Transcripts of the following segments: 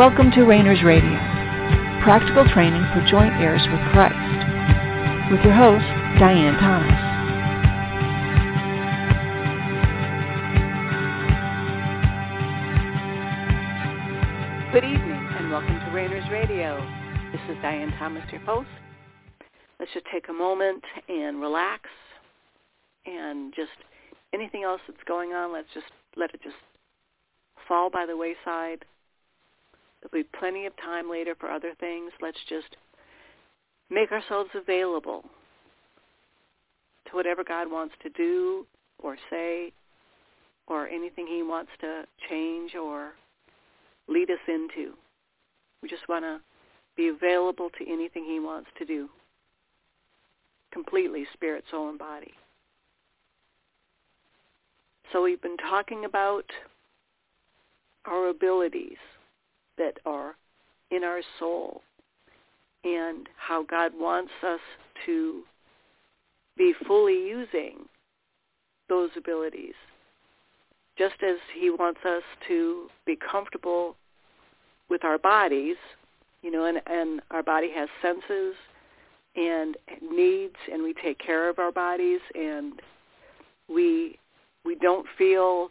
Welcome to Rainers Radio, practical training for joint heirs with Christ, with your host, Diane Thomas. Good evening and welcome to Rainers Radio. This is Diane Thomas, your host. Let's just take a moment and relax and just anything else that's going on, let's just let it just fall by the wayside. There'll be plenty of time later for other things. Let's just make ourselves available to whatever God wants to do or say or anything he wants to change or lead us into. We just want to be available to anything he wants to do. Completely, spirit, soul, and body. So we've been talking about our abilities that are in our soul and how God wants us to be fully using those abilities just as he wants us to be comfortable with our bodies, you know, and, and our body has senses and needs and we take care of our bodies and we we don't feel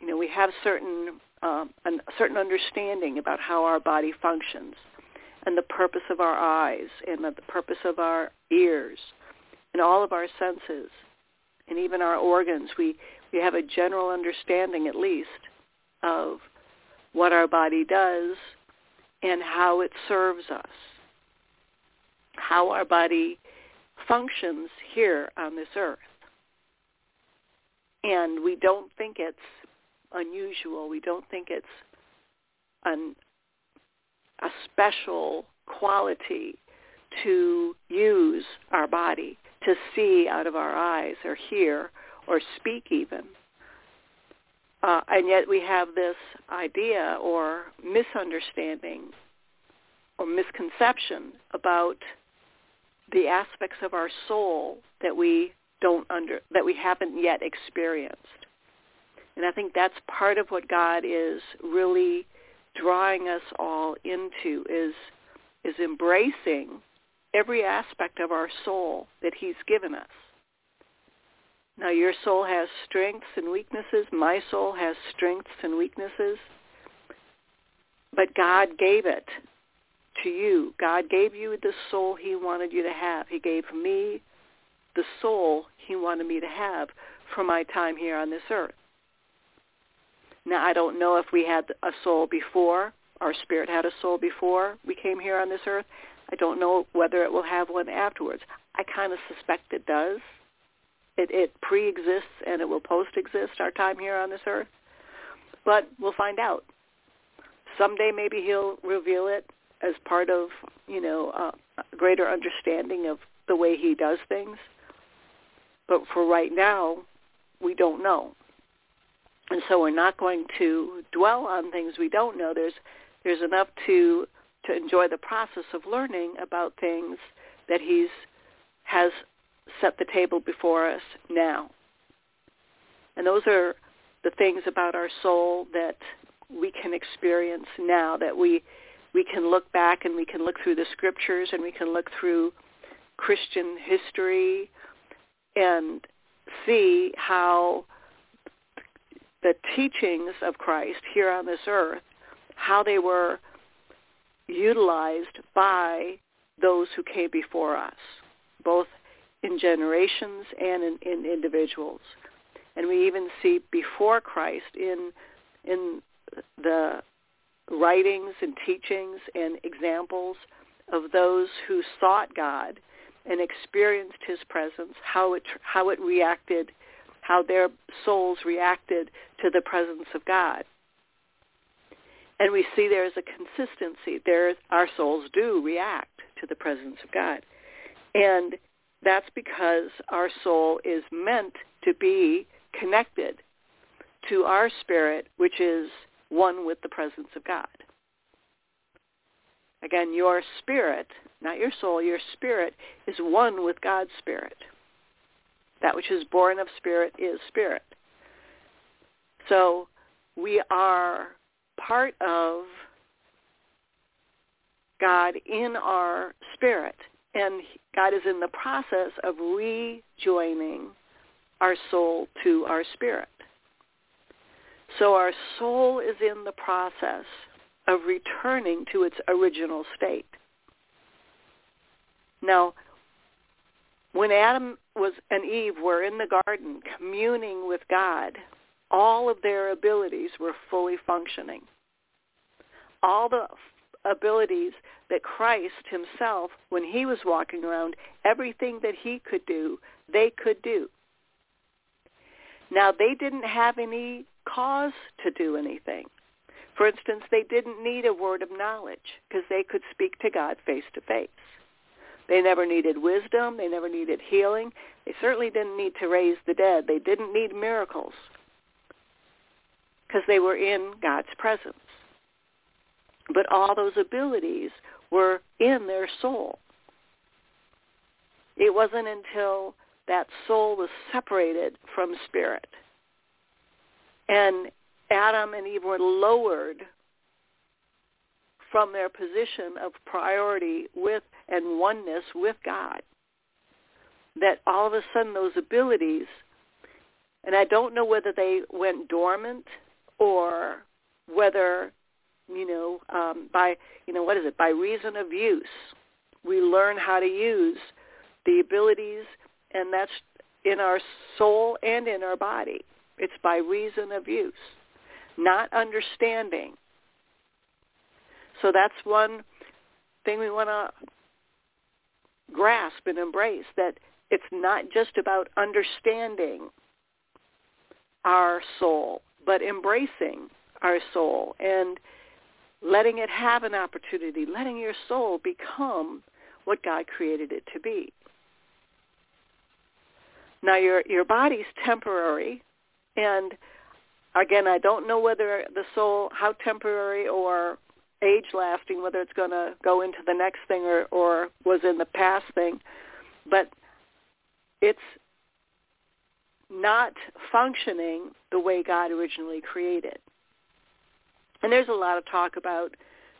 you know we have certain um, a certain understanding about how our body functions and the purpose of our eyes and the purpose of our ears and all of our senses and even our organs. We, we have a general understanding at least of what our body does and how it serves us, how our body functions here on this earth. And we don't think it's unusual. We don't think it's an, a special quality to use our body, to see out of our eyes or hear or speak even. Uh, and yet we have this idea or misunderstanding or misconception about the aspects of our soul that we don't under that we haven't yet experienced. And I think that's part of what God is really drawing us all into is is embracing every aspect of our soul that he's given us. Now your soul has strengths and weaknesses. My soul has strengths and weaknesses. But God gave it to you. God gave you the soul he wanted you to have. He gave me the soul he wanted me to have for my time here on this earth. Now, I don't know if we had a soul before, our spirit had a soul before we came here on this earth. I don't know whether it will have one afterwards. I kind of suspect it does. It, it pre-exists and it will post-exist our time here on this earth. But we'll find out. Someday maybe he'll reveal it as part of, you know, a greater understanding of the way he does things. But for right now, we don't know and so we're not going to dwell on things we don't know. There's there's enough to to enjoy the process of learning about things that he's has set the table before us now. And those are the things about our soul that we can experience now that we we can look back and we can look through the scriptures and we can look through Christian history and see how the teachings of Christ here on this earth, how they were utilized by those who came before us, both in generations and in, in individuals. And we even see before Christ in in the writings and teachings and examples of those who sought God and experienced his presence, how it how it reacted how their souls reacted to the presence of God. And we see there is a consistency. There, our souls do react to the presence of God. And that's because our soul is meant to be connected to our spirit, which is one with the presence of God. Again, your spirit, not your soul, your spirit is one with God's spirit. That which is born of spirit is spirit. So we are part of God in our spirit. And God is in the process of rejoining our soul to our spirit. So our soul is in the process of returning to its original state. Now, when Adam was and Eve were in the garden communing with God, all of their abilities were fully functioning. All the abilities that Christ himself, when he was walking around, everything that he could do, they could do. Now, they didn't have any cause to do anything. For instance, they didn't need a word of knowledge because they could speak to God face to face. They never needed wisdom. They never needed healing. They certainly didn't need to raise the dead. They didn't need miracles because they were in God's presence. But all those abilities were in their soul. It wasn't until that soul was separated from spirit and Adam and Eve were lowered from their position of priority with and oneness with God. That all of a sudden those abilities, and I don't know whether they went dormant or whether, you know, um, by, you know, what is it, by reason of use, we learn how to use the abilities, and that's in our soul and in our body. It's by reason of use, not understanding. So that's one thing we want to grasp and embrace, that it's not just about understanding our soul, but embracing our soul and letting it have an opportunity, letting your soul become what God created it to be. Now your your body's temporary and again, I don't know whether the soul, how temporary or age lasting, whether it's going to go into the next thing or, or was in the past thing, but it's not functioning the way God originally created. And there's a lot of talk about,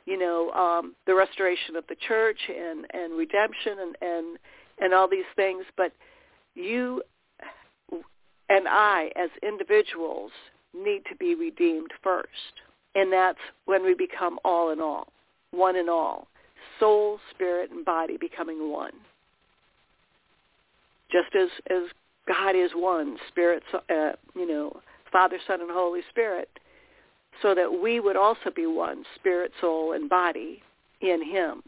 you know, um, the restoration of the church and, and redemption and, and, and all these things, but you and I, as individuals, need to be redeemed first. And that's when we become all in all, one in all, soul, spirit, and body becoming one. Just as, as God is one, spirit, uh, you know, Father, Son, and Holy Spirit, so that we would also be one, spirit, soul, and body in him.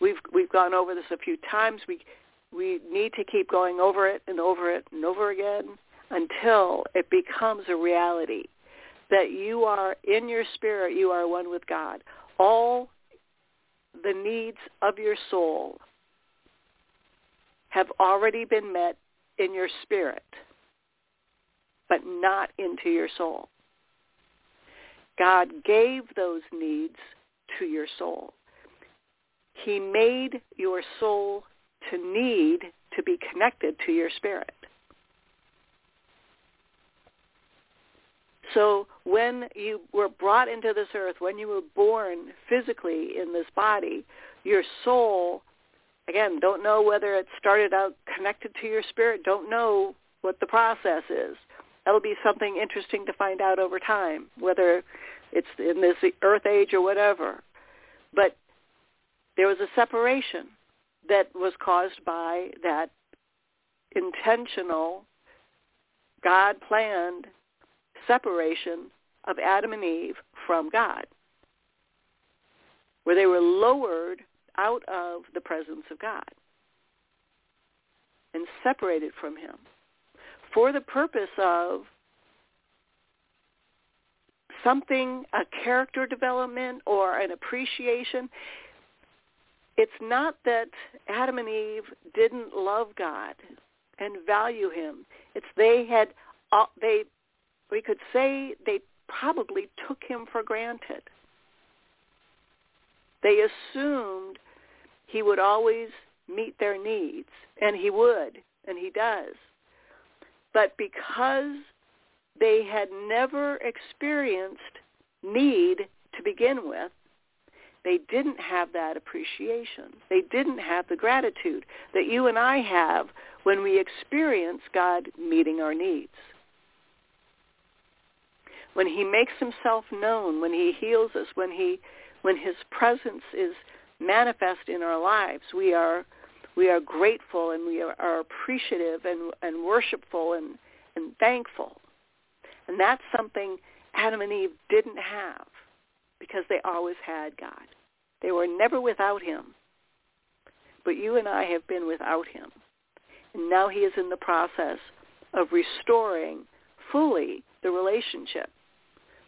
We've we've gone over this a few times. We we need to keep going over it and over it and over again until it becomes a reality that you are in your spirit, you are one with God. All the needs of your soul have already been met in your spirit, but not into your soul. God gave those needs to your soul. He made your soul to need to be connected to your spirit. So when you were brought into this earth, when you were born physically in this body, your soul, again, don't know whether it started out connected to your spirit, don't know what the process is. That'll be something interesting to find out over time, whether it's in this earth age or whatever. But there was a separation that was caused by that intentional, God planned separation of Adam and Eve from God, where they were lowered out of the presence of God and separated from him for the purpose of something, a character development or an appreciation it's not that Adam and Eve didn't love God and value him. It's they had uh, they we could say they probably took him for granted. They assumed he would always meet their needs, and he would, and he does. But because they had never experienced need to begin with, they didn't have that appreciation. They didn't have the gratitude that you and I have when we experience God meeting our needs. When he makes himself known, when he heals us, when he when his presence is manifest in our lives, we are we are grateful and we are, appreciative and, and worshipful and, and thankful. And that's something Adam and Eve didn't have because they always had God. They were never without him. But you and I have been without him. And now he is in the process of restoring fully the relationship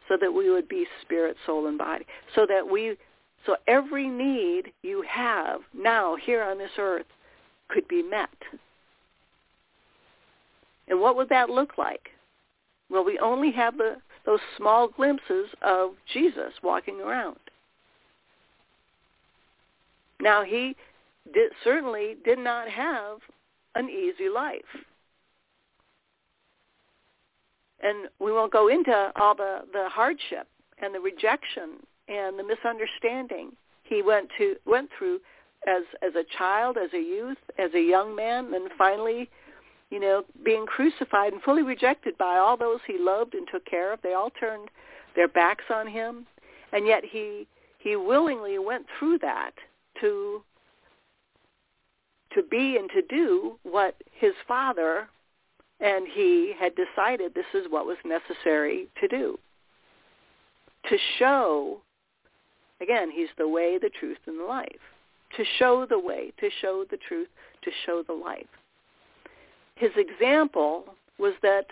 so that we would be spirit, soul, and body. So that we, so every need you have now here on this earth could be met. And what would that look like? Well, we only have the, those small glimpses of Jesus walking around. Now, he did, certainly did not have an easy life. And we won't go into all the, the hardship and the rejection and the misunderstanding he went to went through as as a child, as a youth, as a young man, and finally, you know, being crucified and fully rejected by all those he loved and took care of. They all turned their backs on him, and yet he he willingly went through that to to be and to do what his father and he had decided this is what was necessary to do. To show, again, he's the way, the truth, and the life. To show the way, to show the truth, to show the life. His example was that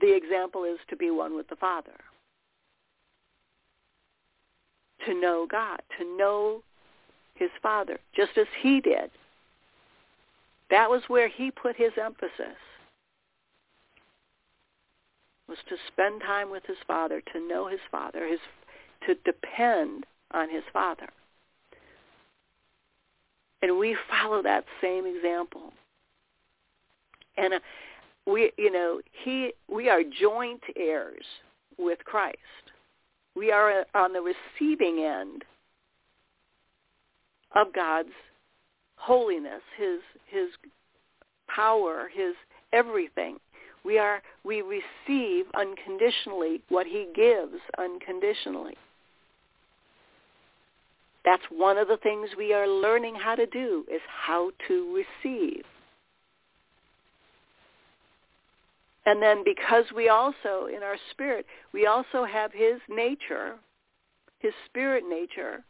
the example is to be one with the Father. To know God, to know his Father, just as he did. That was where he put his emphasis was to spend time with his father, to know his father, his to depend on his father. And we follow that same example. And uh, we, you know, he, we are joint heirs with Christ. We are uh, on the receiving end of God's holiness, his, his power, his everything. We are we receive unconditionally what he gives unconditionally. That's one of the things we are learning how to do is how to receive. And then because we also, in our spirit, we also have his nature, his spirit nature,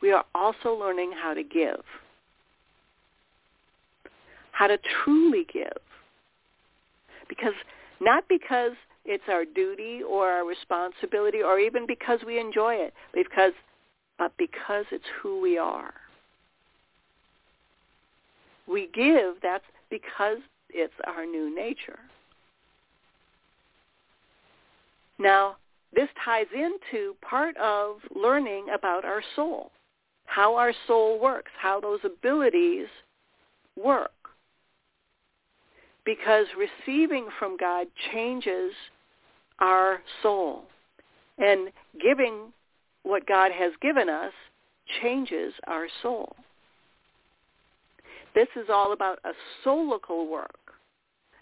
we are also learning how to give. How to truly give because not because it's our duty or our responsibility or even because we enjoy it, because but because it's who we are. We give, that's because it's our new nature. Now, this ties into part of learning about our soul, how our soul works, how those abilities work because receiving from God changes our soul. And giving what God has given us changes our soul. This is all about a soulical work,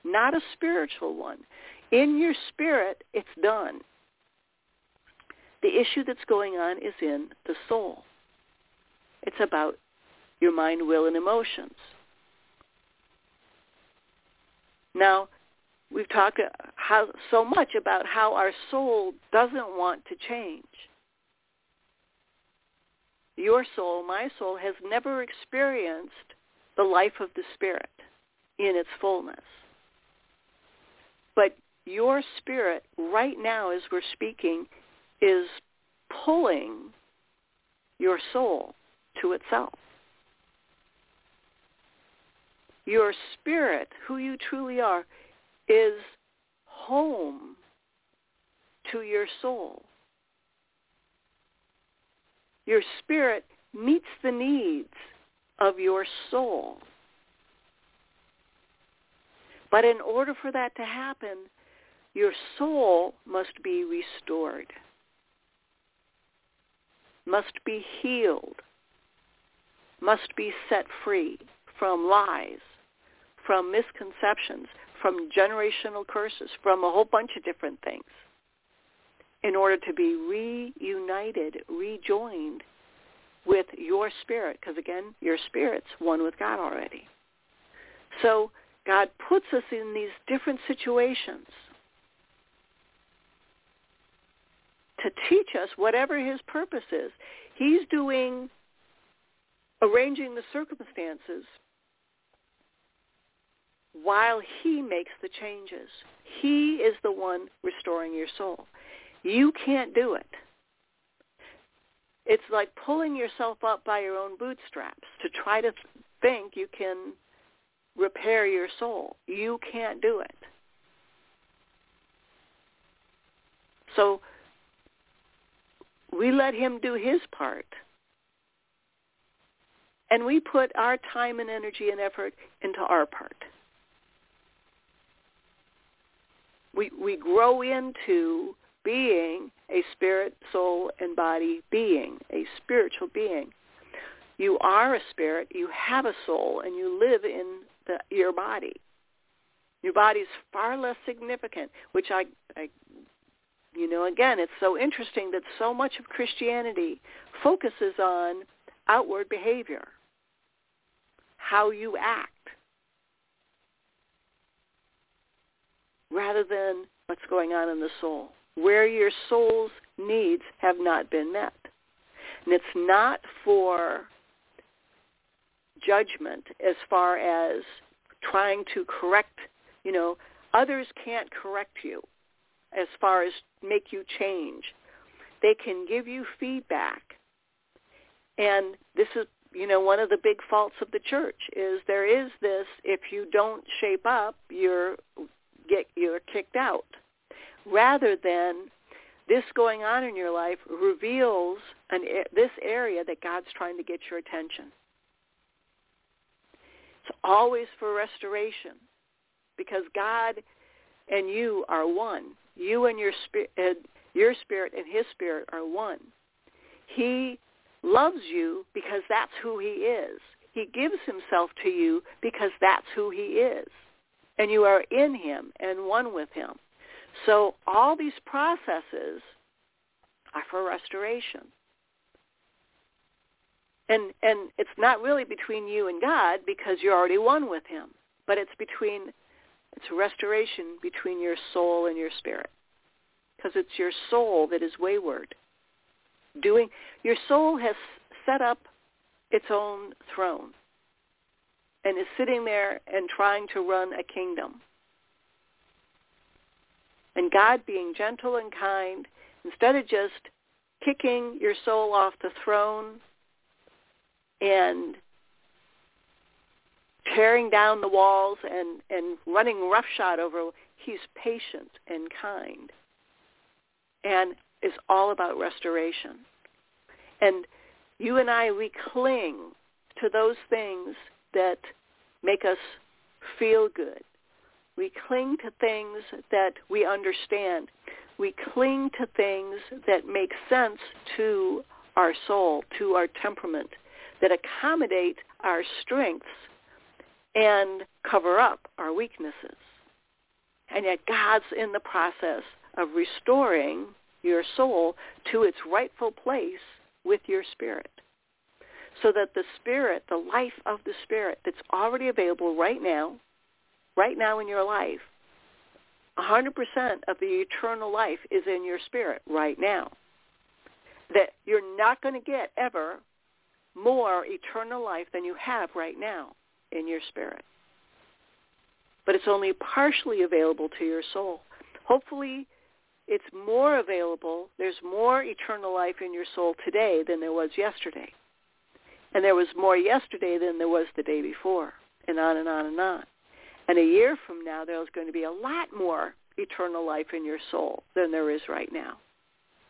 not a spiritual one. In your spirit, it's done. The issue that's going on is in the soul. It's about your mind, will, and emotions. Now, we've talked how, so much about how our soul doesn't want to change. Your soul, my soul, has never experienced the life of the Spirit in its fullness. But your spirit, right now as we're speaking, is pulling your soul to itself your spirit, who you truly are, is home to your soul. Your spirit meets the needs of your soul. But in order for that to happen, your soul must be restored. must be healed, must be set free from lies, from misconceptions, from generational curses, from a whole bunch of different things in order to be reunited, rejoined with your spirit, because again, your spirit's one with God already. So God puts us in these different situations to teach us whatever his purpose is. He's doing, arranging the circumstances while he makes the changes. He is the one restoring your soul. You can't do it. It's like pulling yourself up by your own bootstraps to try to think you can repair your soul. You can't do it. So we let him do his part. And we put our time and energy and effort into our part. We, we grow into being a spirit, soul, and body being, a spiritual being. You are a spirit, you have a soul, and you live in the, your body. Your body is far less significant, which I, I, you know, again, it's so interesting that so much of Christianity focuses on outward behavior, how you act, rather than what's going on in the soul where your soul's needs have not been met. And it's not for judgment as far as trying to correct, you know, others can't correct you as far as make you change. They can give you feedback. And this is, you know, one of the big faults of the church is there is this if you don't shape up, you're get you're kicked out rather than this going on in your life reveals an, this area that God's trying to get your attention. It's always for restoration because God and you are one. You and your spirit, your spirit and his spirit are one. He loves you because that's who he is. He gives himself to you because that's who he is. And you are in him and one with him. So all these processes are for restoration. And and it's not really between you and God because you're already one with him, but it's between it's restoration between your soul and your spirit. Because it's your soul that is wayward. Doing your soul has set up its own throne and is sitting there and trying to run a kingdom. And God being gentle and kind, instead of just kicking your soul off the throne and tearing down the walls and, and running roughshod over, he's patient and kind and is all about restoration. And you and I, we cling to those things that make us feel good we cling to things that we understand. We cling to things that make sense to our soul, to our temperament, that accommodate our strengths and cover up our weaknesses. And yet God's in the process of restoring your soul to its rightful place with your spirit. So that the spirit, the life of the spirit that's already available right now right now in your life, 100% of the eternal life is in your spirit right now. That you're not going to get ever more eternal life than you have right now in your spirit. But it's only partially available to your soul. Hopefully it's more available. There's more eternal life in your soul today than there was yesterday. And there was more yesterday than there was the day before, and on and on and on. And a year from now, there's going to be a lot more eternal life in your soul than there is right now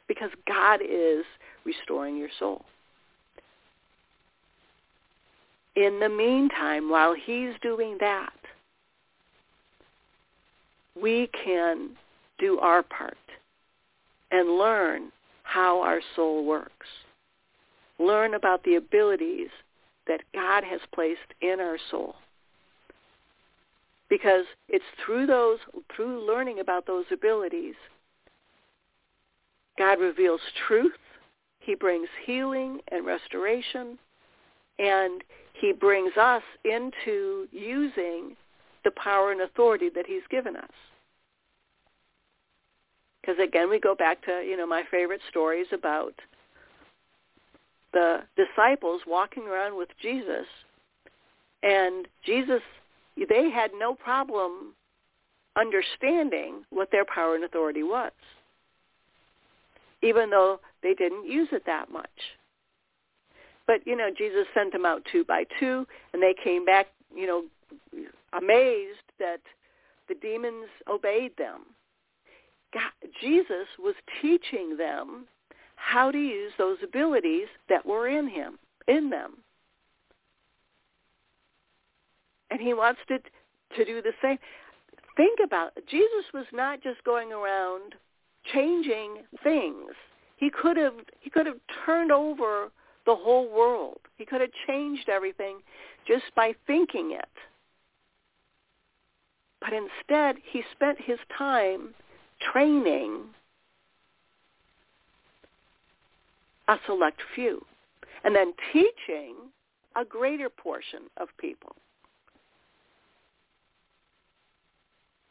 because God is restoring your soul. In the meantime, while he's doing that, we can do our part and learn how our soul works. Learn about the abilities that God has placed in our soul. Because it's through those, through learning about those abilities, God reveals truth, he brings healing and restoration, and he brings us into using the power and authority that he's given us. Because again, we go back to, you know, my favorite stories about the disciples walking around with Jesus and Jesus, they had no problem understanding what their power and authority was, even though they didn't use it that much. But, you know, Jesus sent them out two by two, and they came back, you know, amazed that the demons obeyed them. God, Jesus was teaching them how to use those abilities that were in him, in them. And he wants to to do the same. Think about it. Jesus was not just going around changing things. He could have he could have turned over the whole world. He could have changed everything just by thinking it. But instead, he spent his time training a select few and then teaching a greater portion of people.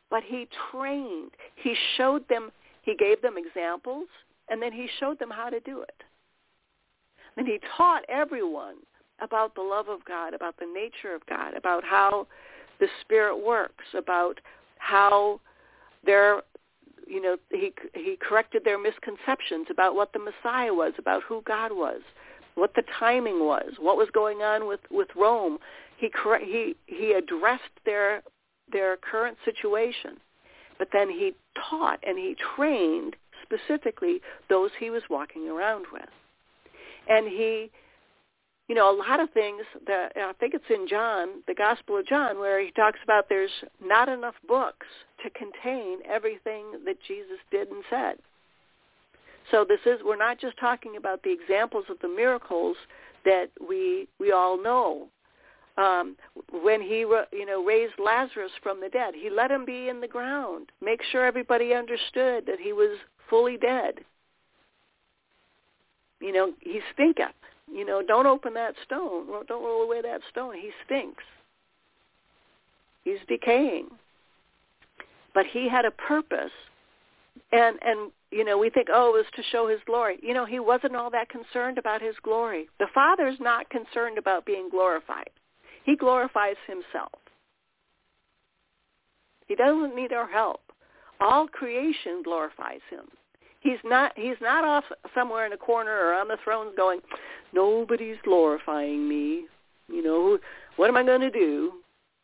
But he trained. He showed them, he gave them examples, and then he showed them how to do it. And he taught everyone about the love of God, about the nature of God, about how the Spirit works, about how their you know he he corrected their misconceptions about what the Messiah was, about who God was, what the timing was, what was going on with with Rome. He he he addressed their their current situation, but then he taught and he trained specifically those he was walking around with, and he you know, a lot of things that I think it's in John, the Gospel of John, where he talks about there's not enough books to contain everything that Jesus did and said. So this is we're not just talking about the examples of the miracles that we we all know. Um, when he you know raised Lazarus from the dead, he let him be in the ground, make sure everybody understood that he was fully dead. You know, he stinketh. You know, don't open that stone. Don't roll away that stone. He stinks. He's decaying. But he had a purpose. And and you know, we think, oh, it was to show his glory. You know, he wasn't all that concerned about his glory. The Father's not concerned about being glorified. He glorifies himself. He doesn't need our help. All creation glorifies him. He's not he's not off somewhere in a corner or on the throne going, nobody's glorifying me. You know, what am I going to do?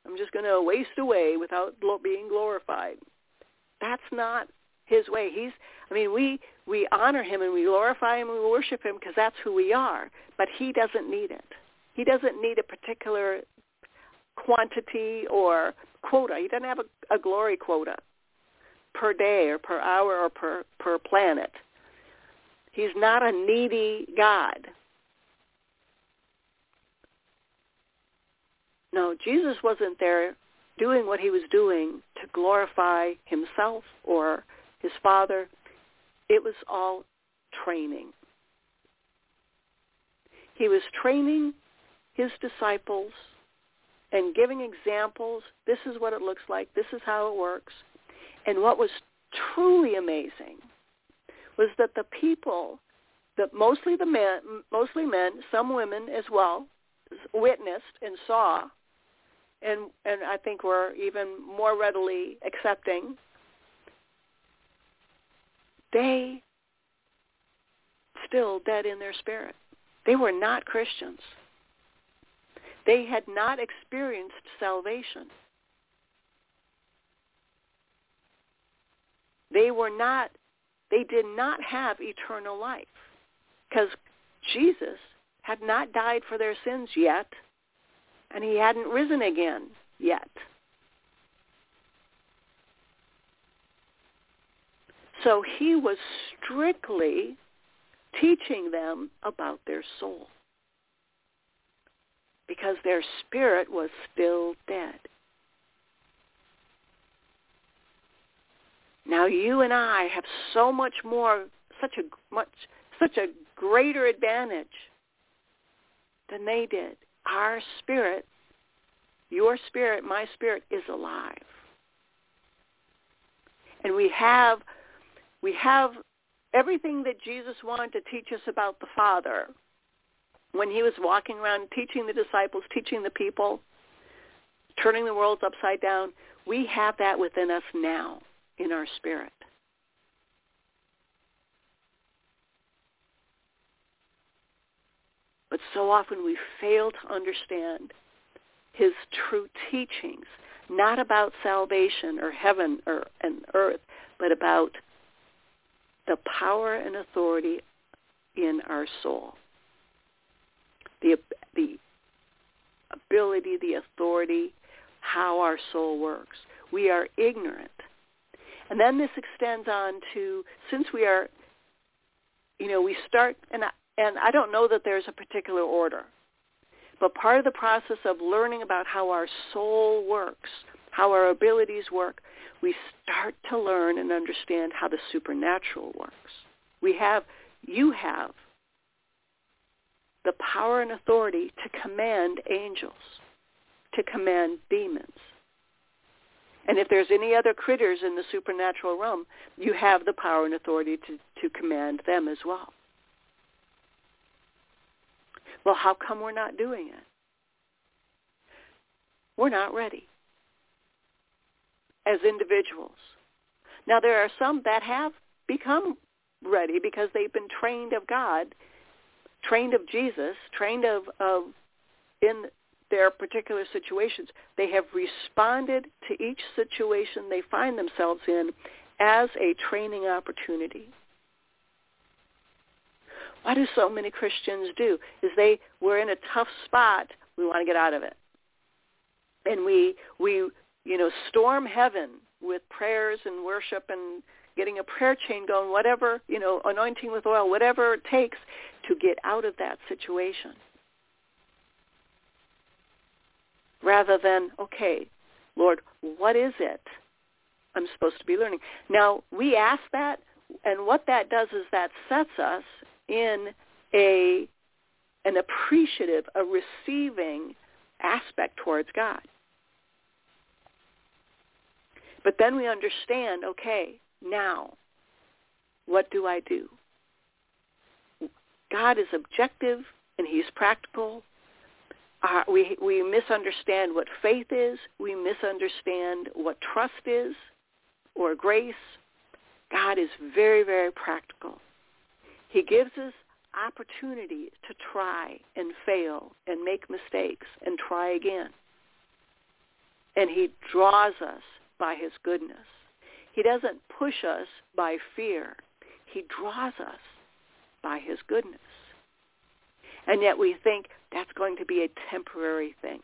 I'm just going to waste away without being glorified. That's not his way. He's I mean, we we honor him and we glorify him and we worship him because that's who we are, but he doesn't need it. He doesn't need a particular quantity or quota. He doesn't have a, a glory quota per day or per hour or per, per planet. He's not a needy God. No, Jesus wasn't there doing what he was doing to glorify himself or his Father. It was all training. He was training his disciples and giving examples. This is what it looks like. This is how it works. And what was truly amazing was that the people, that mostly the men, mostly men, some women as well, witnessed and saw, and and I think we're even more readily accepting. They still dead in their spirit. They were not Christians. They had not experienced salvation. They were not, they did not have eternal life because Jesus had not died for their sins yet, and he hadn't risen again yet. So he was strictly teaching them about their soul because their spirit was still dead. Now you and I have so much more, such a much, such a greater advantage than they did. Our spirit, your spirit, my spirit is alive. And we have, we have everything that Jesus wanted to teach us about the Father when he was walking around teaching the disciples, teaching the people, turning the world upside down. We have that within us now in our spirit. But so often we fail to understand his true teachings, not about salvation or heaven or and earth, but about the power and authority in our soul. The, the ability, the authority, how our soul works. We are ignorant and then this extends on to, since we are, you know, we start, and and I don't know that there's a particular order, but part of the process of learning about how our soul works, how our abilities work, we start to learn and understand how the supernatural works. We have, you have the power and authority to command angels, to command demons, and if there's any other critters in the supernatural realm, you have the power and authority to, to command them as well. Well, how come we're not doing it? We're not ready as individuals. Now, there are some that have become ready because they've been trained of God, trained of Jesus, trained of, of in their particular situations. They have responded to each situation they find themselves in as a training opportunity. What do so many Christians do? Is they we're in a tough spot, we want to get out of it. And we we you know storm heaven with prayers and worship and getting a prayer chain going, whatever, you know, anointing with oil, whatever it takes to get out of that situation rather than, okay, Lord, what is it I'm supposed to be learning? Now, we ask that, and what that does is that sets us in a an appreciative, a receiving aspect towards God. But then we understand, okay, now, what do I do? God is objective and he's practical uh, we we misunderstand what faith is. We misunderstand what trust is, or grace. God is very very practical. He gives us opportunity to try and fail and make mistakes and try again. And he draws us by his goodness. He doesn't push us by fear. He draws us by his goodness. And yet we think that's going to be a temporary thing.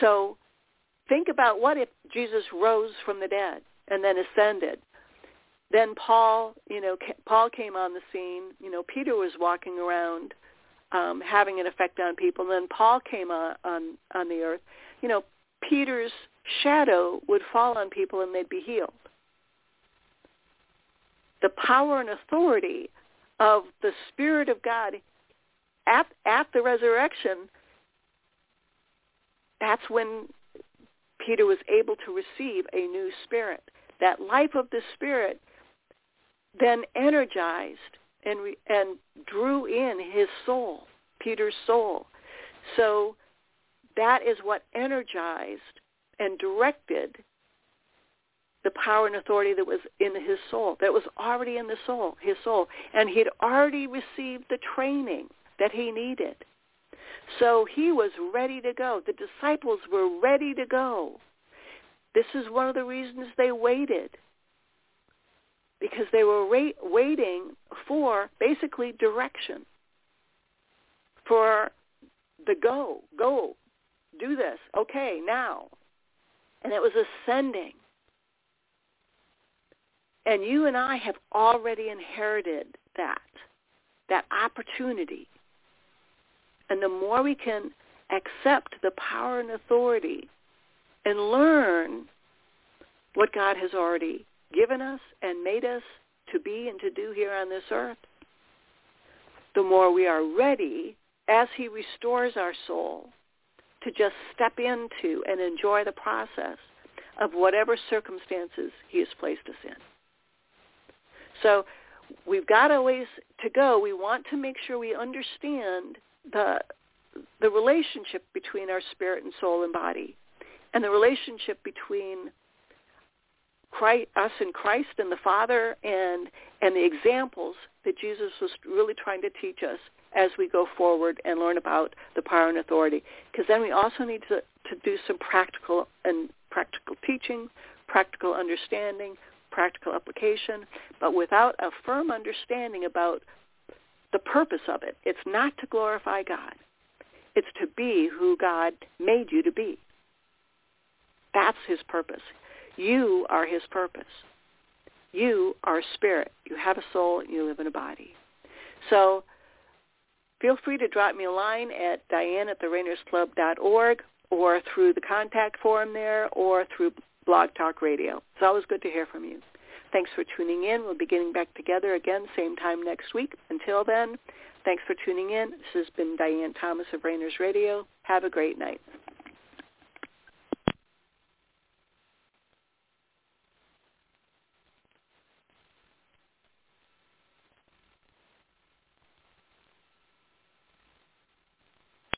So think about what if Jesus rose from the dead and then ascended. Then Paul, you know, Paul came on the scene. You know, Peter was walking around um, having an effect on people. And then Paul came on, on on the earth. You know, Peter's shadow would fall on people and they'd be healed the power and authority of the Spirit of God at, at the resurrection, that's when Peter was able to receive a new spirit. That life of the Spirit then energized and, and drew in his soul, Peter's soul. So that is what energized and directed the power and authority that was in his soul, that was already in the soul, his soul. And he had already received the training that he needed. So he was ready to go. The disciples were ready to go. This is one of the reasons they waited. Because they were wait, waiting for basically direction. For the go, go, do this, okay, now. And it was ascending And you and I have already inherited that, that opportunity. And the more we can accept the power and authority and learn what God has already given us and made us to be and to do here on this earth, the more we are ready as he restores our soul to just step into and enjoy the process of whatever circumstances he has placed us in. So we've got a ways to go. We want to make sure we understand the the relationship between our spirit and soul and body, and the relationship between Christ, us and Christ and the Father, and and the examples that Jesus was really trying to teach us as we go forward and learn about the power and authority. Because then we also need to, to do some practical and practical teaching, practical understanding, practical application, but without a firm understanding about the purpose of it. It's not to glorify God. It's to be who God made you to be. That's his purpose. You are his purpose. You are spirit. You have a soul. You live in a body. So feel free to drop me a line at diane at the or through the contact form there or through Blog Talk Radio. It's always good to hear from you. Thanks for tuning in. We'll be getting back together again same time next week. Until then, thanks for tuning in. This has been Diane Thomas of Rainers Radio. Have a great night.